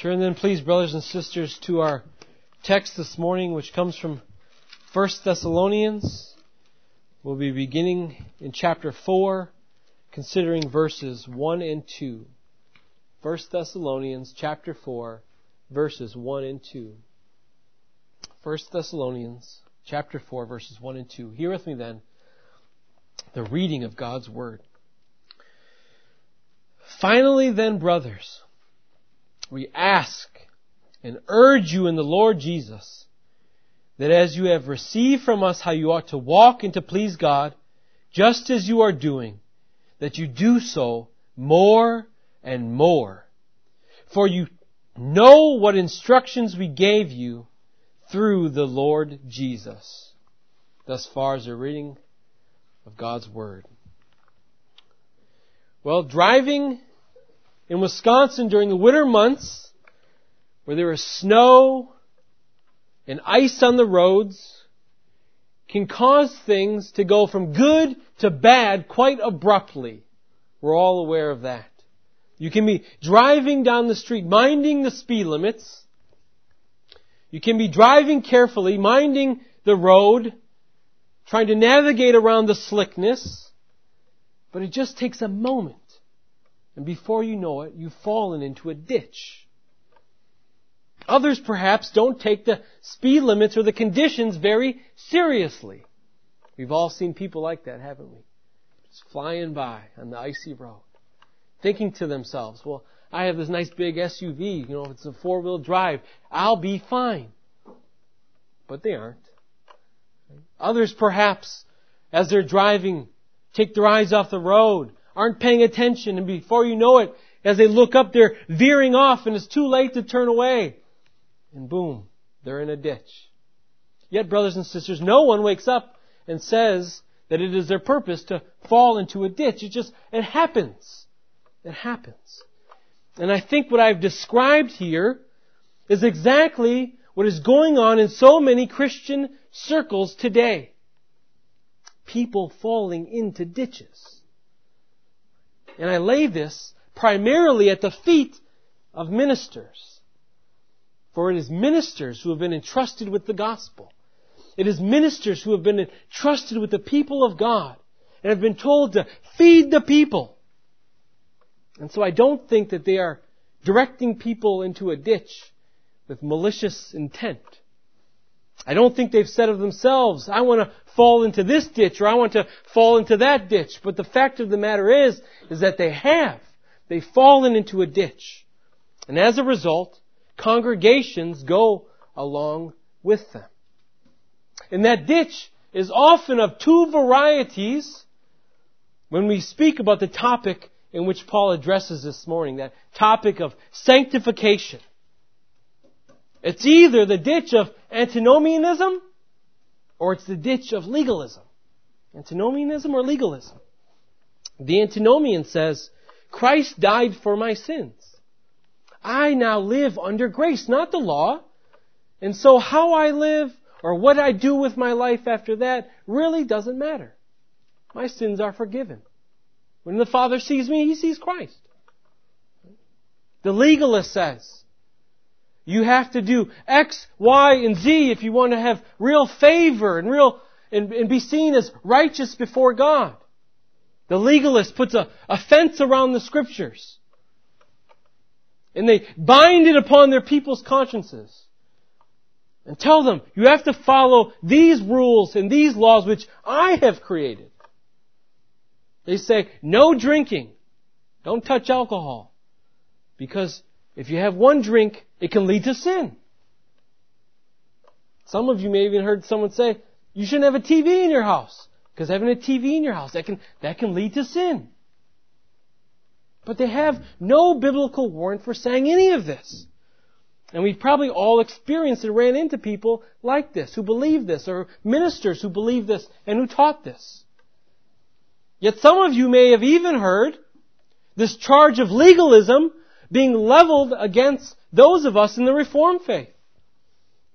Turn then, please, brothers and sisters, to our text this morning, which comes from 1 Thessalonians. We'll be beginning in chapter 4, considering verses 1 and 2. 1 Thessalonians chapter 4, verses 1 and 2. 1 Thessalonians chapter 4, verses 1 and 2. Hear with me then the reading of God's Word. Finally then, brothers, we ask and urge you in the Lord Jesus that as you have received from us how you ought to walk and to please God, just as you are doing, that you do so more and more. For you know what instructions we gave you through the Lord Jesus. Thus far as a reading of God's Word. Well, driving in Wisconsin during the winter months, where there is snow and ice on the roads, can cause things to go from good to bad quite abruptly. We're all aware of that. You can be driving down the street, minding the speed limits. You can be driving carefully, minding the road, trying to navigate around the slickness. But it just takes a moment and before you know it, you've fallen into a ditch. Others perhaps don't take the speed limits or the conditions very seriously. We've all seen people like that, haven't we? Just flying by on the icy road. Thinking to themselves, well, I have this nice big SUV, you know, if it's a four wheel drive, I'll be fine. But they aren't. Others perhaps, as they're driving, take their eyes off the road aren't paying attention, and before you know it, as they look up, they're veering off, and it's too late to turn away. And boom, they're in a ditch. Yet, brothers and sisters, no one wakes up and says that it is their purpose to fall into a ditch. It just, it happens. It happens. And I think what I've described here is exactly what is going on in so many Christian circles today. People falling into ditches. And I lay this primarily at the feet of ministers. For it is ministers who have been entrusted with the gospel. It is ministers who have been entrusted with the people of God and have been told to feed the people. And so I don't think that they are directing people into a ditch with malicious intent. I don't think they've said of themselves, I want to fall into this ditch or I want to fall into that ditch. But the fact of the matter is, is that they have. They've fallen into a ditch. And as a result, congregations go along with them. And that ditch is often of two varieties when we speak about the topic in which Paul addresses this morning, that topic of sanctification. It's either the ditch of antinomianism or it's the ditch of legalism. Antinomianism or legalism. The antinomian says, Christ died for my sins. I now live under grace, not the law. And so how I live or what I do with my life after that really doesn't matter. My sins are forgiven. When the Father sees me, He sees Christ. The legalist says, you have to do X, Y, and Z if you want to have real favor and real, and, and be seen as righteous before God. The legalist puts a, a fence around the scriptures. And they bind it upon their people's consciences. And tell them, you have to follow these rules and these laws which I have created. They say, no drinking. Don't touch alcohol. Because if you have one drink, it can lead to sin. Some of you may have even heard someone say, you shouldn't have a TV in your house. Because having a TV in your house, that can, that can lead to sin. But they have no biblical warrant for saying any of this. And we've probably all experienced and ran into people like this, who believe this, or ministers who believe this and who taught this. Yet some of you may have even heard this charge of legalism being leveled against those of us in the Reformed faith.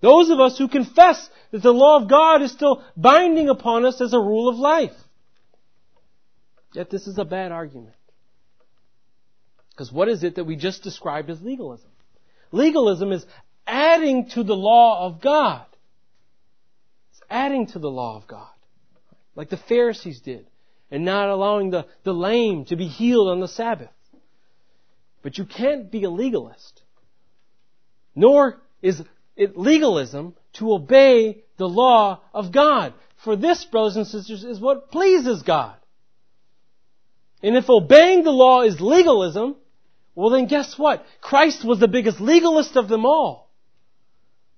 Those of us who confess that the law of God is still binding upon us as a rule of life. Yet this is a bad argument. Because what is it that we just described as legalism? legalism is adding to the law of God. It's adding to the law of God. Like the Pharisees did. And not allowing the, the lame to be healed on the Sabbath. But you can't be a legalist. Nor is it legalism to obey the law of God. For this, brothers and sisters, is what pleases God. And if obeying the law is legalism, well then guess what? Christ was the biggest legalist of them all.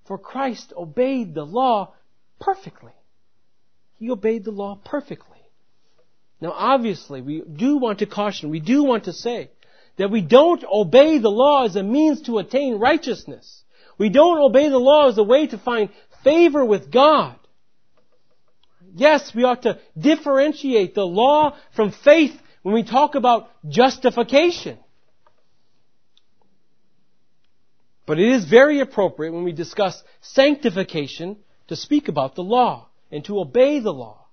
For Christ obeyed the law perfectly. He obeyed the law perfectly. Now obviously, we do want to caution, we do want to say that we don't obey the law as a means to attain righteousness. We don't obey the law as a way to find favor with God. Yes, we ought to differentiate the law from faith when we talk about justification. But it is very appropriate when we discuss sanctification to speak about the law and to obey the law.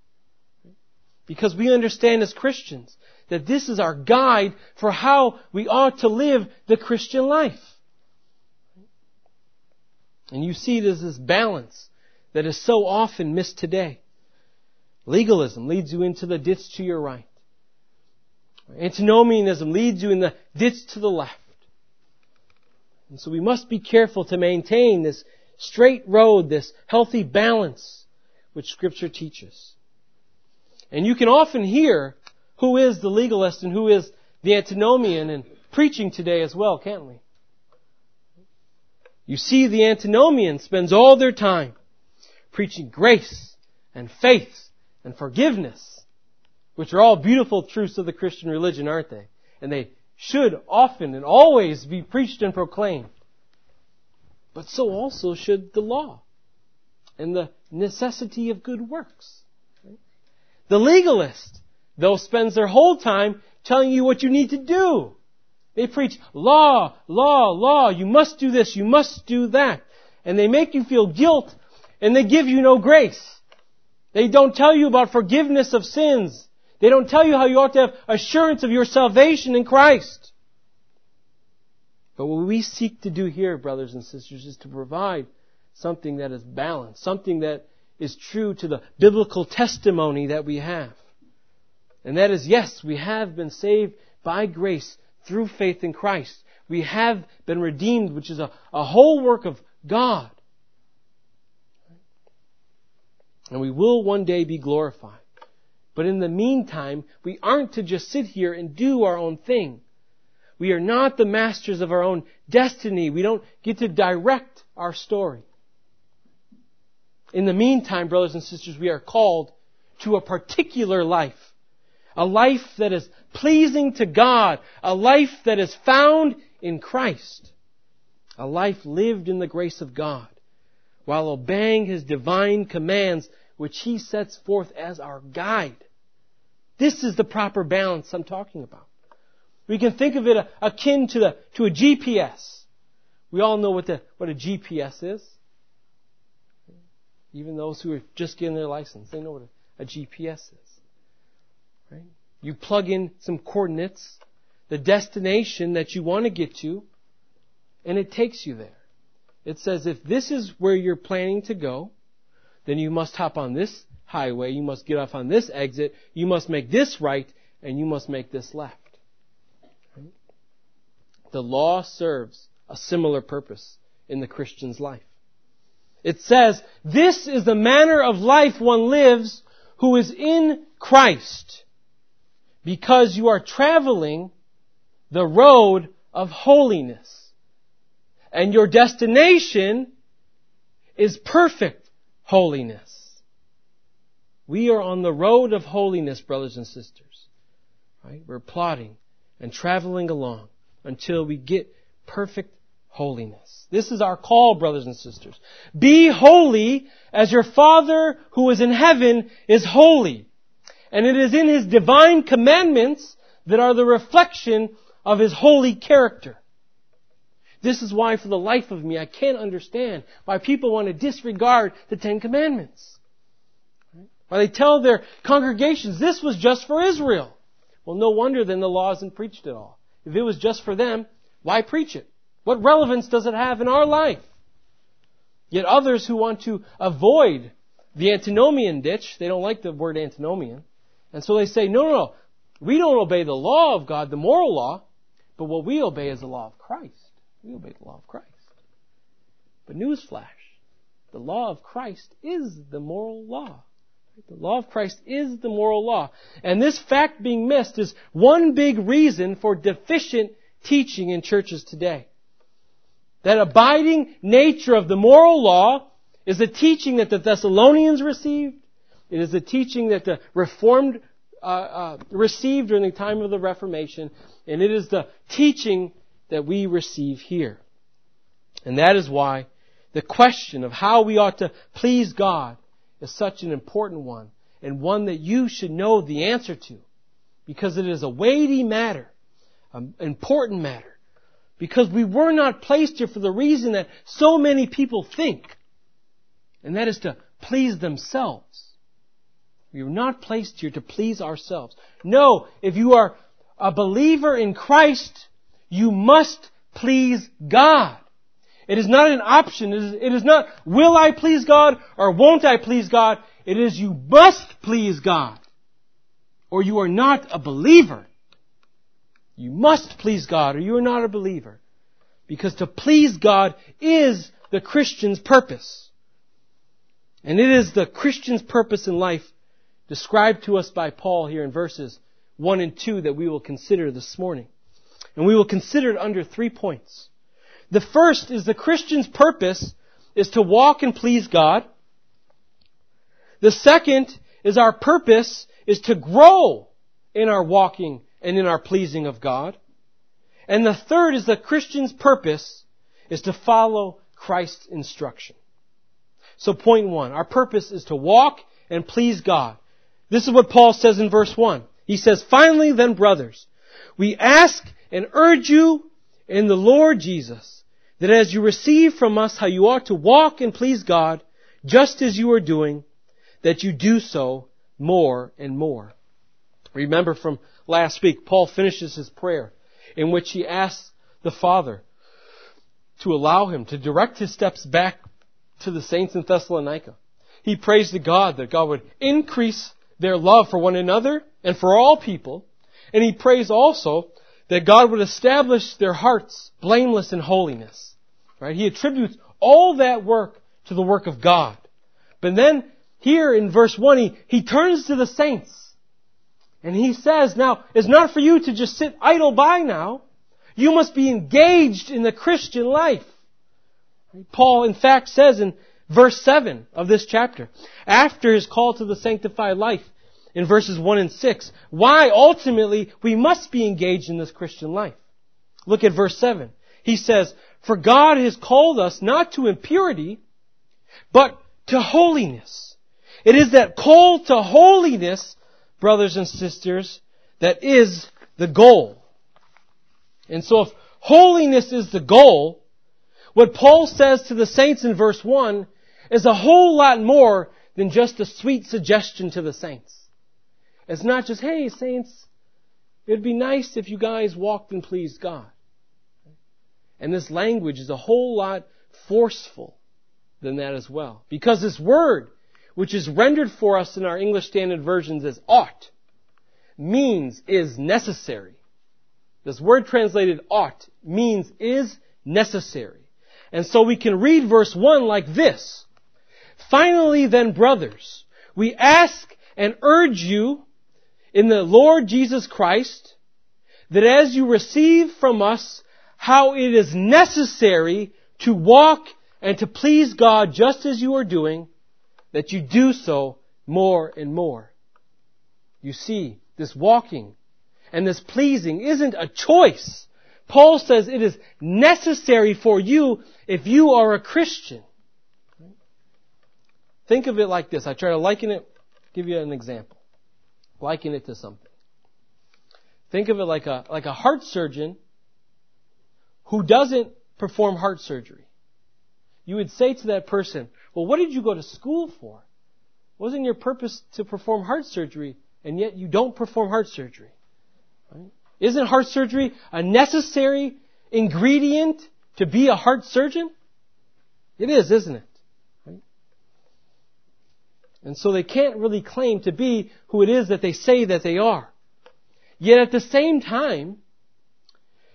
Because we understand as Christians that this is our guide for how we ought to live the Christian life. And you see there's this balance that is so often missed today. Legalism leads you into the ditch to your right. Antinomianism leads you in the ditch to the left. And so we must be careful to maintain this straight road, this healthy balance which scripture teaches. And you can often hear who is the legalist and who is the antinomian in preaching today as well, can't we? You see the antinomian spends all their time preaching grace and faith and forgiveness, which are all beautiful truths of the Christian religion, aren't they? And they should often and always be preached and proclaimed. But so also should the law and the necessity of good works. The legalist, though, spend their whole time telling you what you need to do. They preach law, law, law, you must do this, you must do that. And they make you feel guilt and they give you no grace. They don't tell you about forgiveness of sins. They don't tell you how you ought to have assurance of your salvation in Christ. But what we seek to do here, brothers and sisters, is to provide something that is balanced, something that is true to the biblical testimony that we have. And that is, yes, we have been saved by grace through faith in Christ. We have been redeemed, which is a, a whole work of God. And we will one day be glorified. But in the meantime, we aren't to just sit here and do our own thing. We are not the masters of our own destiny. We don't get to direct our story. In the meantime, brothers and sisters, we are called to a particular life. A life that is pleasing to God. A life that is found in Christ. A life lived in the grace of God while obeying His divine commands which he sets forth as our guide. This is the proper balance I'm talking about. We can think of it akin to, the, to a GPS. We all know what, the, what a GPS is. Even those who are just getting their license, they know what a, a GPS is. Right? You plug in some coordinates, the destination that you want to get to, and it takes you there. It says if this is where you're planning to go, then you must hop on this highway, you must get off on this exit, you must make this right, and you must make this left. The law serves a similar purpose in the Christian's life. It says, this is the manner of life one lives who is in Christ, because you are traveling the road of holiness. And your destination is perfect holiness. We are on the road of holiness, brothers and sisters. Right? We're plodding and traveling along until we get perfect holiness. This is our call, brothers and sisters. Be holy as your Father who is in heaven is holy. And it is in His divine commandments that are the reflection of His holy character. This is why for the life of me I can't understand why people want to disregard the Ten Commandments. Why they tell their congregations this was just for Israel. Well, no wonder then the law isn't preached at all. If it was just for them, why preach it? What relevance does it have in our life? Yet others who want to avoid the antinomian ditch, they don't like the word antinomian, and so they say, no, no, no, we don't obey the law of God, the moral law, but what we obey is the law of Christ. We obey the law of Christ. But newsflash, the law of Christ is the moral law. The law of Christ is the moral law. And this fact being missed is one big reason for deficient teaching in churches today. That abiding nature of the moral law is a teaching that the Thessalonians received. It is a teaching that the Reformed uh, uh, received during the time of the Reformation. And it is the teaching that we receive here. And that is why the question of how we ought to please God is such an important one and one that you should know the answer to because it is a weighty matter, an important matter. Because we were not placed here for the reason that so many people think, and that is to please themselves. We were not placed here to please ourselves. No, if you are a believer in Christ, you must please God. It is not an option. It is, it is not, will I please God or won't I please God? It is you must please God. Or you are not a believer. You must please God or you are not a believer. Because to please God is the Christian's purpose. And it is the Christian's purpose in life described to us by Paul here in verses 1 and 2 that we will consider this morning. And we will consider it under three points. The first is the Christian's purpose is to walk and please God. The second is our purpose is to grow in our walking and in our pleasing of God. And the third is the Christian's purpose is to follow Christ's instruction. So point one, our purpose is to walk and please God. This is what Paul says in verse one. He says, finally then brothers, we ask and urge you in the Lord Jesus that as you receive from us how you ought to walk and please God, just as you are doing, that you do so more and more. Remember from last week, Paul finishes his prayer in which he asks the Father to allow him to direct his steps back to the saints in Thessalonica. He prays to God that God would increase their love for one another and for all people. And he prays also that God would establish their hearts blameless in holiness. Right? He attributes all that work to the work of God. But then, here in verse 1, he, he turns to the saints. And he says, now, it's not for you to just sit idle by now. You must be engaged in the Christian life. Paul, in fact, says in verse 7 of this chapter, after his call to the sanctified life, in verses 1 and 6, why ultimately we must be engaged in this Christian life. Look at verse 7. He says, for God has called us not to impurity, but to holiness. It is that call to holiness, brothers and sisters, that is the goal. And so if holiness is the goal, what Paul says to the saints in verse 1 is a whole lot more than just a sweet suggestion to the saints. It's not just, hey, saints, it'd be nice if you guys walked and pleased God. And this language is a whole lot forceful than that as well. Because this word, which is rendered for us in our English Standard Versions as ought, means is necessary. This word translated ought means is necessary. And so we can read verse 1 like this. Finally then, brothers, we ask and urge you in the Lord Jesus Christ that as you receive from us how it is necessary to walk and to please God just as you are doing, that you do so more and more. You see, this walking and this pleasing isn't a choice. Paul says it is necessary for you if you are a Christian. Think of it like this. I try to liken it, give you an example. Liken it to something. Think of it like a, like a heart surgeon who doesn't perform heart surgery, you would say to that person, well, what did you go to school for? Wasn't your purpose to perform heart surgery, and yet you don't perform heart surgery? Right? Isn't heart surgery a necessary ingredient to be a heart surgeon? It is, isn't it? And so they can't really claim to be who it is that they say that they are. Yet at the same time,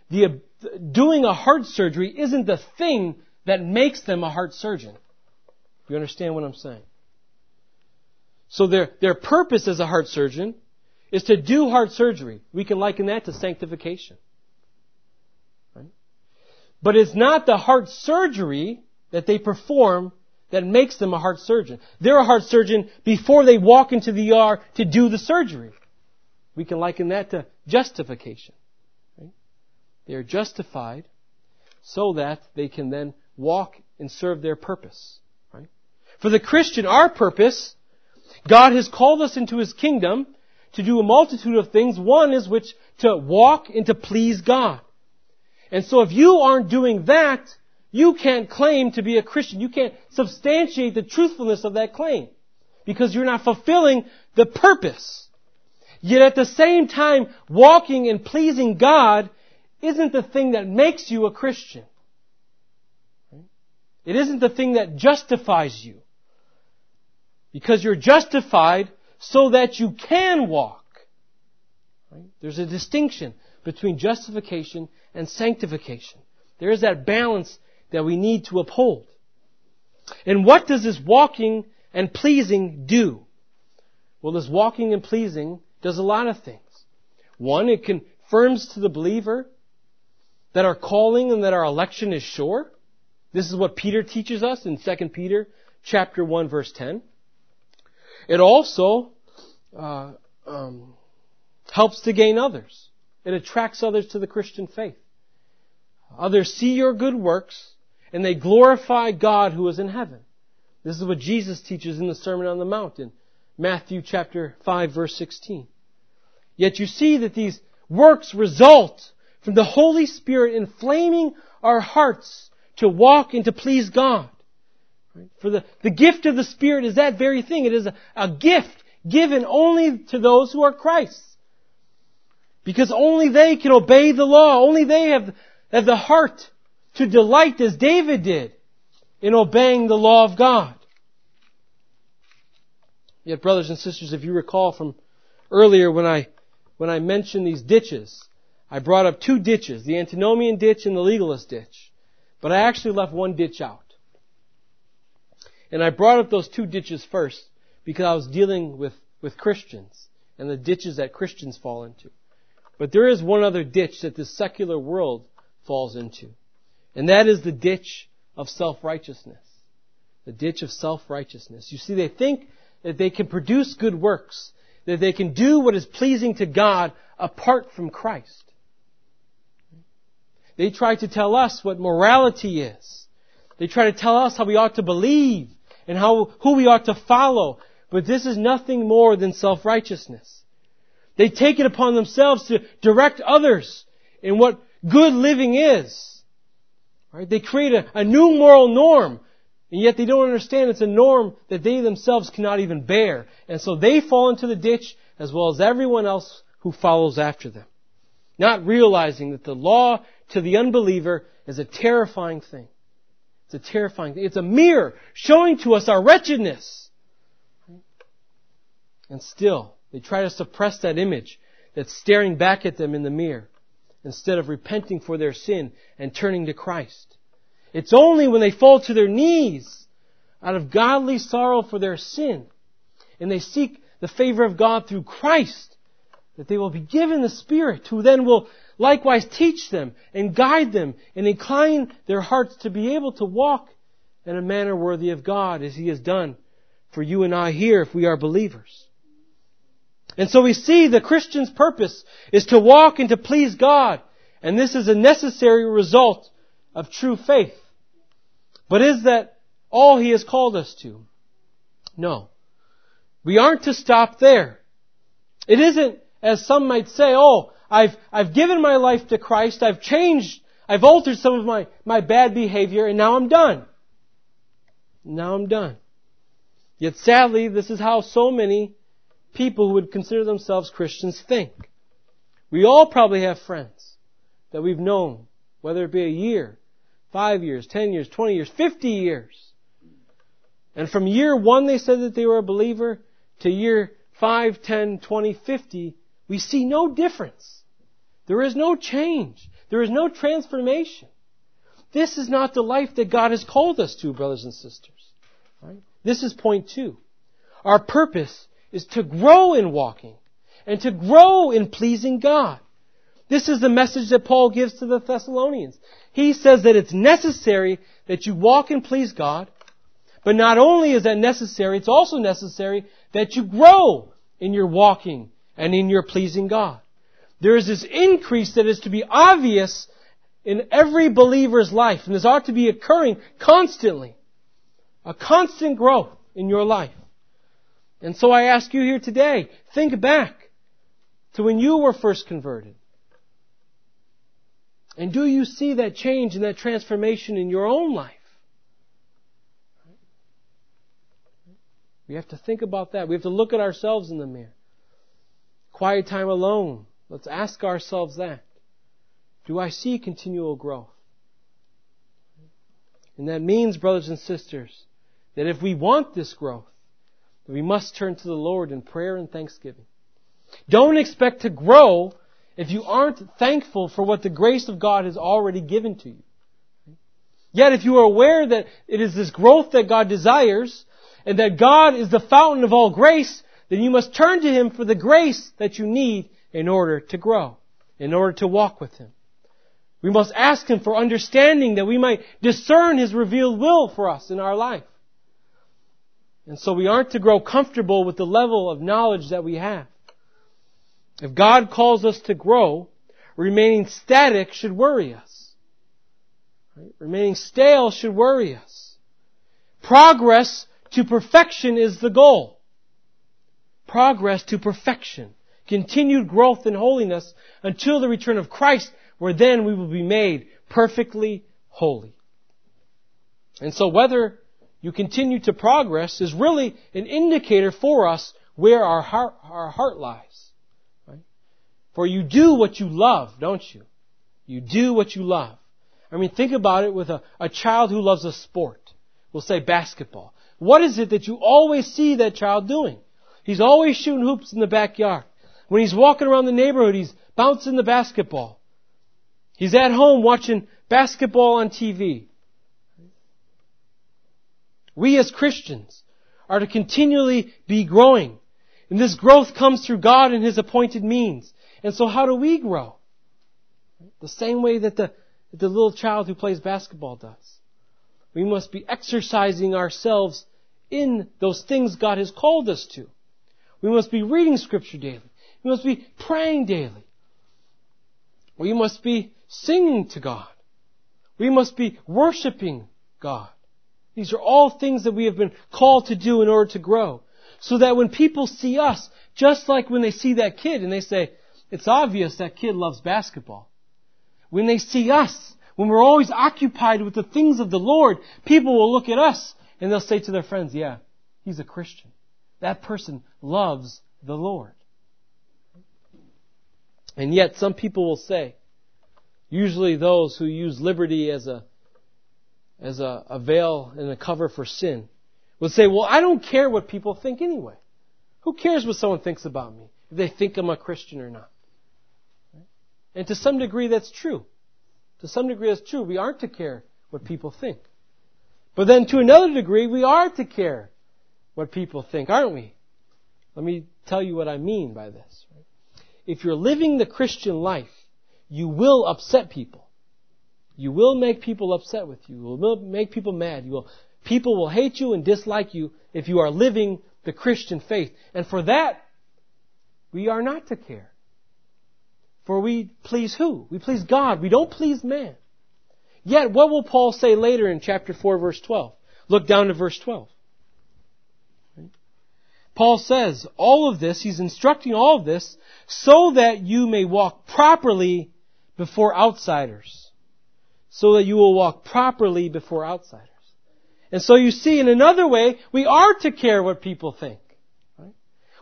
the, doing a heart surgery isn't the thing that makes them a heart surgeon. You understand what I'm saying? So their, their purpose as a heart surgeon is to do heart surgery. We can liken that to sanctification. Right? But it's not the heart surgery that they perform that makes them a heart surgeon. They're a heart surgeon before they walk into the ER to do the surgery. We can liken that to justification. Right? They are justified so that they can then walk and serve their purpose. Right? For the Christian, our purpose, God has called us into His kingdom to do a multitude of things. One is which to walk and to please God. And so if you aren't doing that, you can't claim to be a Christian. You can't substantiate the truthfulness of that claim. Because you're not fulfilling the purpose. Yet at the same time, walking and pleasing God isn't the thing that makes you a Christian. It isn't the thing that justifies you. Because you're justified so that you can walk. There's a distinction between justification and sanctification. There is that balance that we need to uphold. And what does this walking and pleasing do? Well, this walking and pleasing does a lot of things. One, it confirms to the believer that our calling and that our election is sure. This is what Peter teaches us in 2 Peter chapter 1 verse 10. It also uh, um, helps to gain others. It attracts others to the Christian faith. Others see your good works and they glorify God who is in heaven. This is what Jesus teaches in the Sermon on the Mount in Matthew chapter 5 verse 16. Yet you see that these works result from the Holy Spirit inflaming our hearts to walk and to please God. For the, the gift of the Spirit is that very thing. It is a, a gift given only to those who are Christ's. Because only they can obey the law. Only they have, have the heart to delight as David did in obeying the law of God. Yet, brothers and sisters, if you recall from earlier when I, when I mentioned these ditches, I brought up two ditches, the antinomian ditch and the legalist ditch. But I actually left one ditch out. And I brought up those two ditches first because I was dealing with, with Christians and the ditches that Christians fall into. But there is one other ditch that the secular world falls into. And that is the ditch of self-righteousness. The ditch of self-righteousness. You see, they think that they can produce good works, that they can do what is pleasing to God apart from Christ. They try to tell us what morality is. They try to tell us how we ought to believe and how, who we ought to follow. But this is nothing more than self-righteousness. They take it upon themselves to direct others in what good living is. Right? They create a, a new moral norm, and yet they don't understand it's a norm that they themselves cannot even bear. And so they fall into the ditch as well as everyone else who follows after them. Not realizing that the law to the unbeliever is a terrifying thing. It's a terrifying thing. It's a mirror showing to us our wretchedness. And still, they try to suppress that image that's staring back at them in the mirror instead of repenting for their sin and turning to Christ. It's only when they fall to their knees out of godly sorrow for their sin and they seek the favor of God through Christ that they will be given the Spirit who then will likewise teach them and guide them and incline their hearts to be able to walk in a manner worthy of God as He has done for you and I here if we are believers. And so we see the Christian's purpose is to walk and to please God. And this is a necessary result of true faith. But is that all He has called us to? No. We aren't to stop there. It isn't, as some might say, oh, I've, I've given my life to Christ, I've changed, I've altered some of my, my bad behavior, and now I'm done. Now I'm done. Yet sadly, this is how so many people who would consider themselves Christians think. We all probably have friends that we've known, whether it be a year, five years, ten years, twenty years, fifty years. And from year one they said that they were a believer to year five, ten, twenty, fifty, we see no difference. There is no change. There is no transformation. This is not the life that God has called us to, brothers and sisters. Right? This is point two. Our purpose is to grow in walking and to grow in pleasing God. This is the message that Paul gives to the Thessalonians. He says that it's necessary that you walk and please God, but not only is that necessary, it's also necessary that you grow in your walking and in your pleasing God. There is this increase that is to be obvious in every believer's life, and this ought to be occurring constantly. A constant growth in your life. And so I ask you here today, think back to when you were first converted. And do you see that change and that transformation in your own life? We have to think about that. We have to look at ourselves in the mirror. Quiet time alone. Let's ask ourselves that. Do I see continual growth? And that means, brothers and sisters, that if we want this growth, we must turn to the Lord in prayer and thanksgiving. Don't expect to grow if you aren't thankful for what the grace of God has already given to you. Yet if you are aware that it is this growth that God desires, and that God is the fountain of all grace, then you must turn to Him for the grace that you need in order to grow, in order to walk with Him. We must ask Him for understanding that we might discern His revealed will for us in our life. And so we aren't to grow comfortable with the level of knowledge that we have. If God calls us to grow, remaining static should worry us. Right? Remaining stale should worry us. Progress to perfection is the goal. Progress to perfection. Continued growth in holiness until the return of Christ, where then we will be made perfectly holy. And so whether you continue to progress is really an indicator for us where our heart, our heart lies. Right? For you do what you love, don't you? You do what you love. I mean, think about it with a, a child who loves a sport. We'll say basketball. What is it that you always see that child doing? He's always shooting hoops in the backyard. When he's walking around the neighborhood, he's bouncing the basketball. He's at home watching basketball on TV. We as Christians are to continually be growing. And this growth comes through God and His appointed means. And so how do we grow? The same way that the, the little child who plays basketball does. We must be exercising ourselves in those things God has called us to. We must be reading scripture daily. We must be praying daily. We must be singing to God. We must be worshiping God. These are all things that we have been called to do in order to grow. So that when people see us, just like when they see that kid and they say, it's obvious that kid loves basketball. When they see us, when we're always occupied with the things of the Lord, people will look at us and they'll say to their friends, yeah, he's a Christian. That person loves the Lord. And yet some people will say, usually those who use liberty as a, as a, a veil and a cover for sin, would say, well, I don't care what people think anyway. Who cares what someone thinks about me? If they think I'm a Christian or not. And to some degree that's true. To some degree, that's true. We aren't to care what people think. But then to another degree, we are to care what people think, aren't we? Let me tell you what I mean by this. If you're living the Christian life, you will upset people. You will make people upset with you. You will make people mad. You will, people will hate you and dislike you if you are living the Christian faith. And for that, we are not to care. For we please who? We please God. We don't please man. Yet, what will Paul say later in chapter 4 verse 12? Look down to verse 12. Paul says, all of this, he's instructing all of this, so that you may walk properly before outsiders. So that you will walk properly before outsiders. And so you see, in another way, we are to care what people think.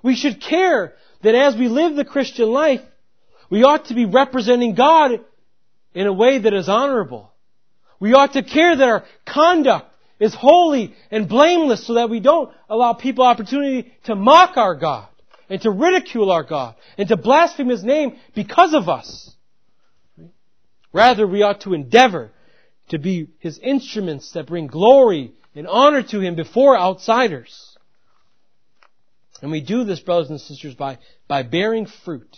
We should care that as we live the Christian life, we ought to be representing God in a way that is honorable. We ought to care that our conduct is holy and blameless so that we don't allow people opportunity to mock our God and to ridicule our God and to blaspheme His name because of us. Rather, we ought to endeavor to be His instruments that bring glory and honor to Him before outsiders. And we do this, brothers and sisters, by, by bearing fruit.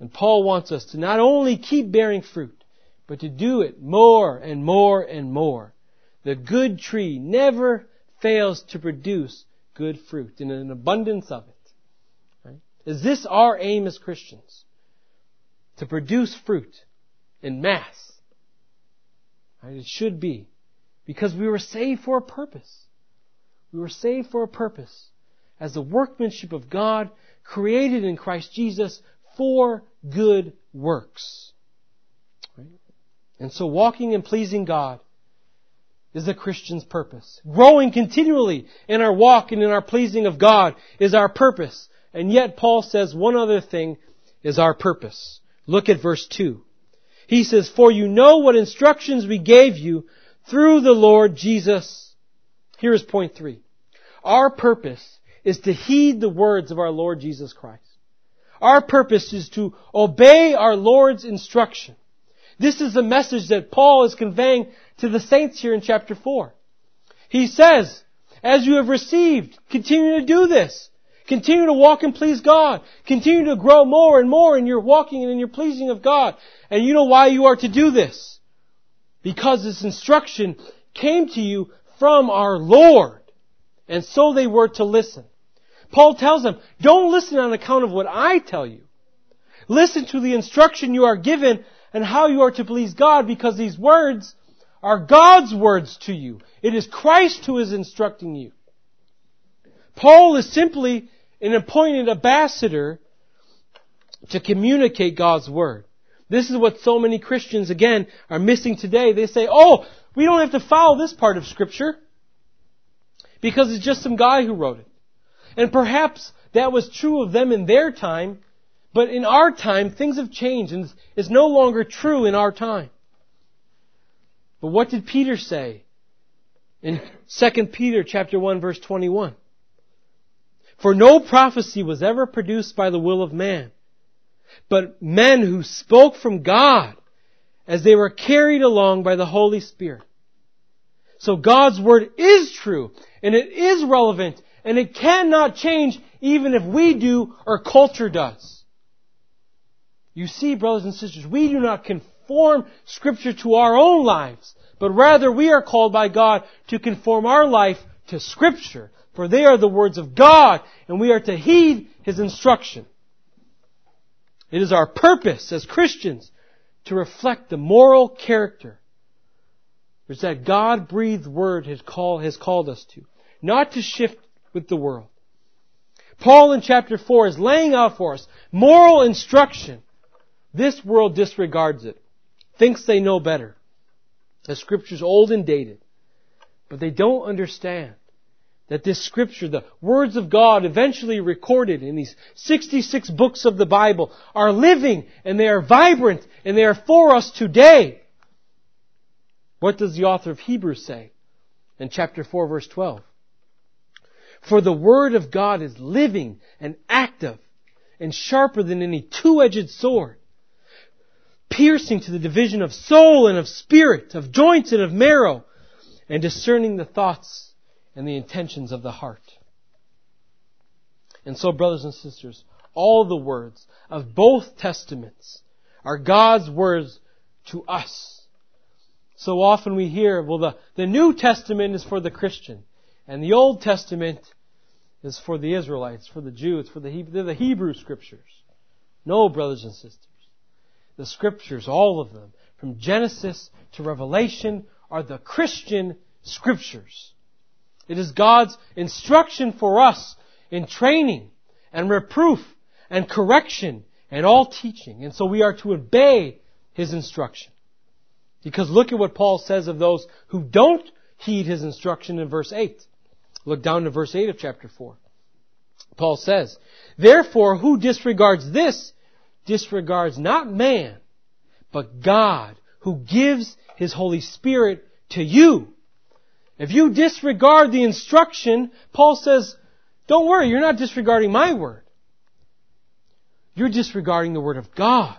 And Paul wants us to not only keep bearing fruit, but to do it more and more and more. The good tree never fails to produce good fruit in an abundance of it. Right? Is this our aim as Christians? To produce fruit in mass. Right? It should be. Because we were saved for a purpose. We were saved for a purpose. As the workmanship of God created in Christ Jesus for good works. Right? And so walking and pleasing God is the Christian's purpose. Growing continually in our walk and in our pleasing of God is our purpose. And yet Paul says one other thing is our purpose. Look at verse 2. He says, For you know what instructions we gave you through the Lord Jesus. Here is point three. Our purpose is to heed the words of our Lord Jesus Christ. Our purpose is to obey our Lord's instruction. This is the message that Paul is conveying to the saints here in chapter 4. He says, as you have received, continue to do this. Continue to walk and please God. Continue to grow more and more in your walking and in your pleasing of God. And you know why you are to do this? Because this instruction came to you from our Lord. And so they were to listen. Paul tells them, don't listen on account of what I tell you. Listen to the instruction you are given and how you are to please God because these words are God's words to you. It is Christ who is instructing you. Paul is simply an appointed ambassador to communicate God's word. This is what so many Christians, again, are missing today. They say, oh, we don't have to follow this part of scripture because it's just some guy who wrote it. And perhaps that was true of them in their time, but in our time, things have changed and it's no longer true in our time. But what did Peter say in 2 Peter chapter 1 verse 21? For no prophecy was ever produced by the will of man, but men who spoke from God as they were carried along by the Holy Spirit. So God's Word is true, and it is relevant, and it cannot change even if we do or culture does. You see, brothers and sisters, we do not conform Scripture to our own lives, but rather we are called by God to conform our life to Scripture, for they are the words of God, and we are to heed His instruction. It is our purpose as Christians to reflect the moral character which that God breathed word has, call, has called us to. Not to shift with the world. Paul in chapter 4 is laying out for us moral instruction. This world disregards it, thinks they know better. The scripture's old and dated. But they don't understand that this scripture, the words of God eventually recorded in these 66 books of the Bible are living and they are vibrant and they are for us today. What does the author of Hebrews say in chapter 4 verse 12? For the Word of God is living and active and sharper than any two-edged sword, piercing to the division of soul and of spirit, of joints and of marrow, and discerning the thoughts and the intentions of the heart. And so, brothers and sisters, all the words of both testaments are God's words to us. So often we hear, well, the, the New Testament is for the Christian. And the Old Testament is for the Israelites, for the Jews, for the Hebrew, the Hebrew scriptures. No, brothers and sisters. The scriptures, all of them, from Genesis to Revelation, are the Christian scriptures. It is God's instruction for us in training and reproof and correction and all teaching. And so we are to obey His instruction. Because look at what Paul says of those who don't heed His instruction in verse 8. Look down to verse 8 of chapter 4. Paul says, Therefore, who disregards this disregards not man, but God who gives His Holy Spirit to you. If you disregard the instruction, Paul says, don't worry, you're not disregarding my word. You're disregarding the word of God.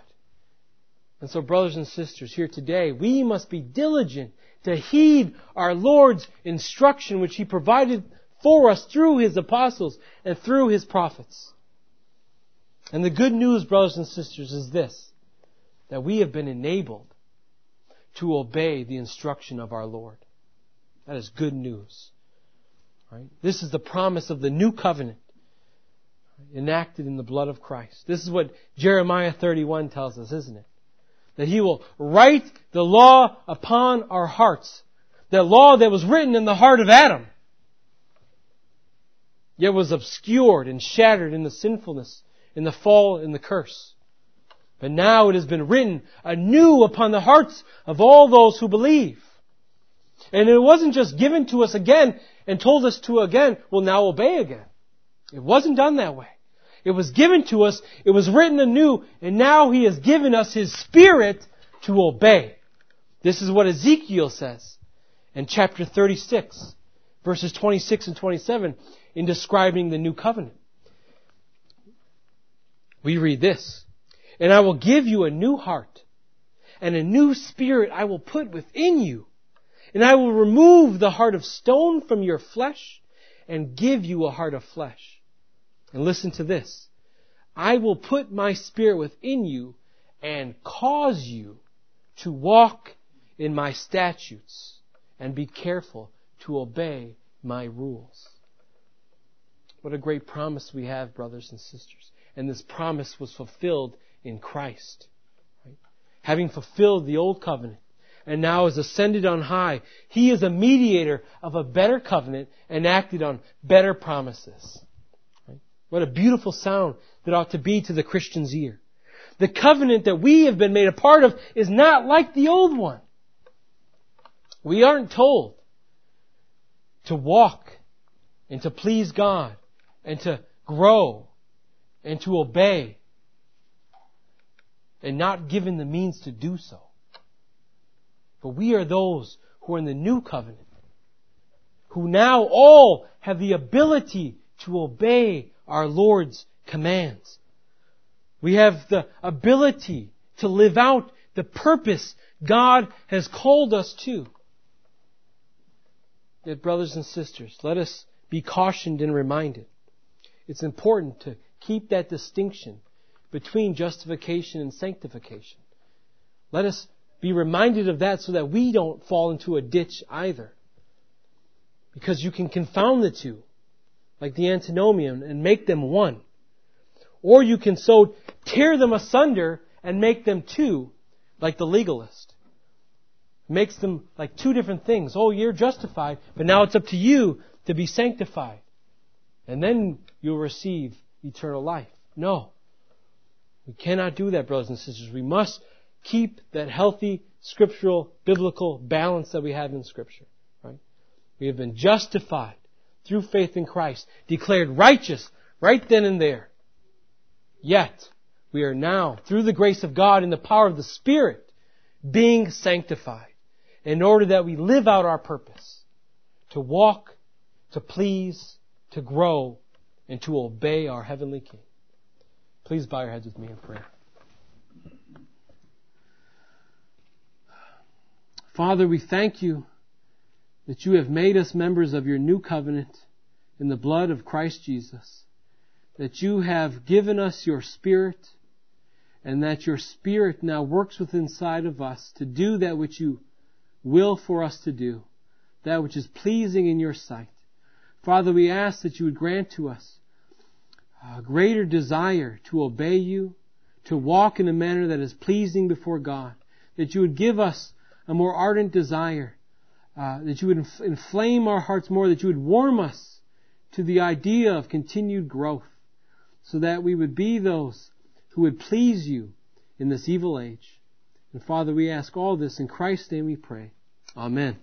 And so, brothers and sisters, here today, we must be diligent to heed our Lord's instruction which He provided for us through His apostles and through His prophets. And the good news, brothers and sisters, is this, that we have been enabled to obey the instruction of our Lord. That is good news. Right? This is the promise of the new covenant enacted in the blood of Christ. This is what Jeremiah 31 tells us, isn't it? That He will write the law upon our hearts. That law that was written in the heart of Adam. Yet was obscured and shattered in the sinfulness, in the fall, in the curse. But now it has been written anew upon the hearts of all those who believe. And it wasn't just given to us again and told us to again, well now obey again. It wasn't done that way. It was given to us, it was written anew, and now He has given us His Spirit to obey. This is what Ezekiel says in chapter 36, verses 26 and 27, in describing the new covenant. We read this, and I will give you a new heart, and a new spirit I will put within you, and I will remove the heart of stone from your flesh, and give you a heart of flesh. And listen to this. I will put my spirit within you and cause you to walk in my statutes and be careful to obey my rules. What a great promise we have, brothers and sisters. And this promise was fulfilled in Christ. Right? Having fulfilled the old covenant and now is ascended on high, He is a mediator of a better covenant and acted on better promises. What a beautiful sound that ought to be to the Christian's ear. The covenant that we have been made a part of is not like the old one. We aren't told to walk and to please God and to grow and to obey and not given the means to do so. But we are those who are in the new covenant, who now all have the ability to obey our Lord's commands. We have the ability to live out the purpose God has called us to. Yet, brothers and sisters, let us be cautioned and reminded it's important to keep that distinction between justification and sanctification. Let us be reminded of that so that we don't fall into a ditch either. Because you can confound the two, like the antinomian, and make them one. Or you can so tear them asunder and make them two, like the legalist. Makes them like two different things. Oh, you're justified, but now it's up to you to be sanctified. And then you'll receive eternal life. No. We cannot do that, brothers and sisters. We must keep that healthy, scriptural, biblical balance that we have in Scripture. Right? We have been justified through faith in Christ, declared righteous right then and there. Yet, we are now, through the grace of God and the power of the Spirit, being sanctified in order that we live out our purpose to walk, to please, to grow, and to obey our heavenly King. Please bow your heads with me in prayer. Father, we thank you that you have made us members of your new covenant in the blood of Christ Jesus, that you have given us your Spirit, and that your Spirit now works within inside of us to do that which you will for us to do, that which is pleasing in your sight. Father, we ask that you would grant to us a greater desire to obey you, to walk in a manner that is pleasing before God, that you would give us a more ardent desire, uh, that you would inflame our hearts more, that you would warm us to the idea of continued growth, so that we would be those who would please you in this evil age. And Father, we ask all this in Christ's name we pray. Amen.